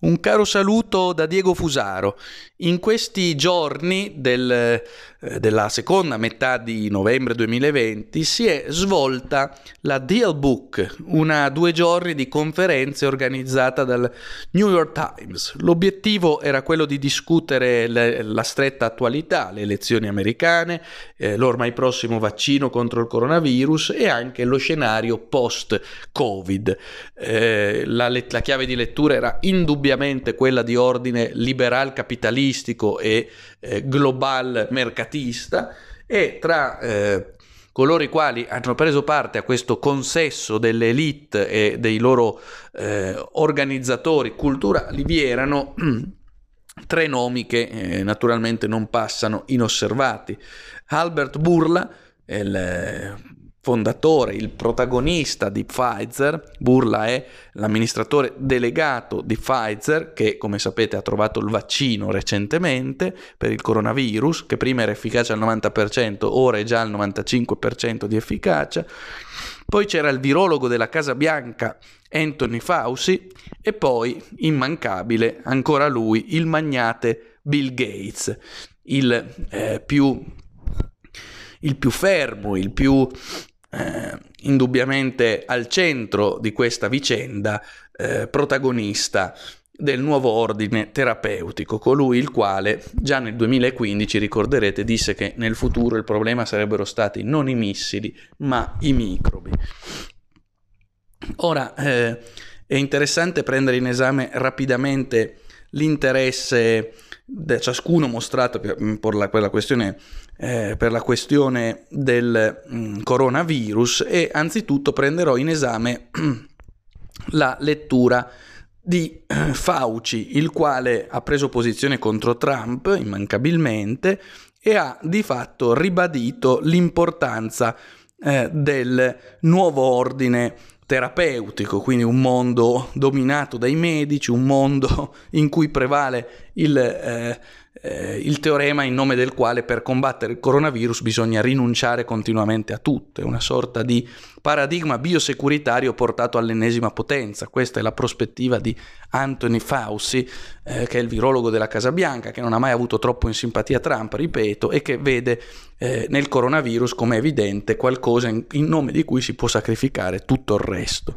Un caro saluto da Diego Fusaro. In questi giorni del, eh, della seconda metà di novembre 2020 si è svolta la Deal Book, una due giorni di conferenze organizzata dal New York Times. L'obiettivo era quello di discutere le, la stretta attualità, le elezioni americane, eh, l'ormai prossimo vaccino contro il coronavirus e anche lo scenario post-Covid. Eh, la, la chiave di lettura era indubbiamente ovviamente quella di ordine liberal capitalistico e eh, global mercatista e tra eh, coloro i quali hanno preso parte a questo consesso delle elite e dei loro eh, organizzatori culturali vi erano tre nomi che eh, naturalmente non passano inosservati. Albert Burla, il fondatore, il protagonista di Pfizer, Burla è l'amministratore delegato di Pfizer che come sapete ha trovato il vaccino recentemente per il coronavirus che prima era efficace al 90%, ora è già al 95% di efficacia. Poi c'era il virologo della Casa Bianca Anthony Fauci e poi, immancabile, ancora lui, il magnate Bill Gates, il eh, più il più fermo, il più eh, indubbiamente al centro di questa vicenda, eh, protagonista del nuovo ordine terapeutico, colui il quale già nel 2015, ricorderete, disse che nel futuro il problema sarebbero stati non i missili, ma i microbi. Ora, eh, è interessante prendere in esame rapidamente l'interesse ciascuno mostrato per, per, la, per la questione eh, per la questione del mh, mm, coronavirus e anzitutto prenderò in esame la lettura di eh, Fauci, il quale ha preso posizione contro Trump immancabilmente e ha di fatto ribadito l'importanza eh, del nuovo ordine terapeutico, quindi un mondo dominato dai medici, un mondo in cui prevale il eh, eh, il teorema in nome del quale per combattere il coronavirus bisogna rinunciare continuamente a tutto, è una sorta di paradigma biosecuritario portato all'ennesima potenza. Questa è la prospettiva di Anthony Fauci, eh, che è il virologo della Casa Bianca, che non ha mai avuto troppo in simpatia Trump, ripeto, e che vede eh, nel coronavirus, come evidente, qualcosa in, in nome di cui si può sacrificare tutto il resto.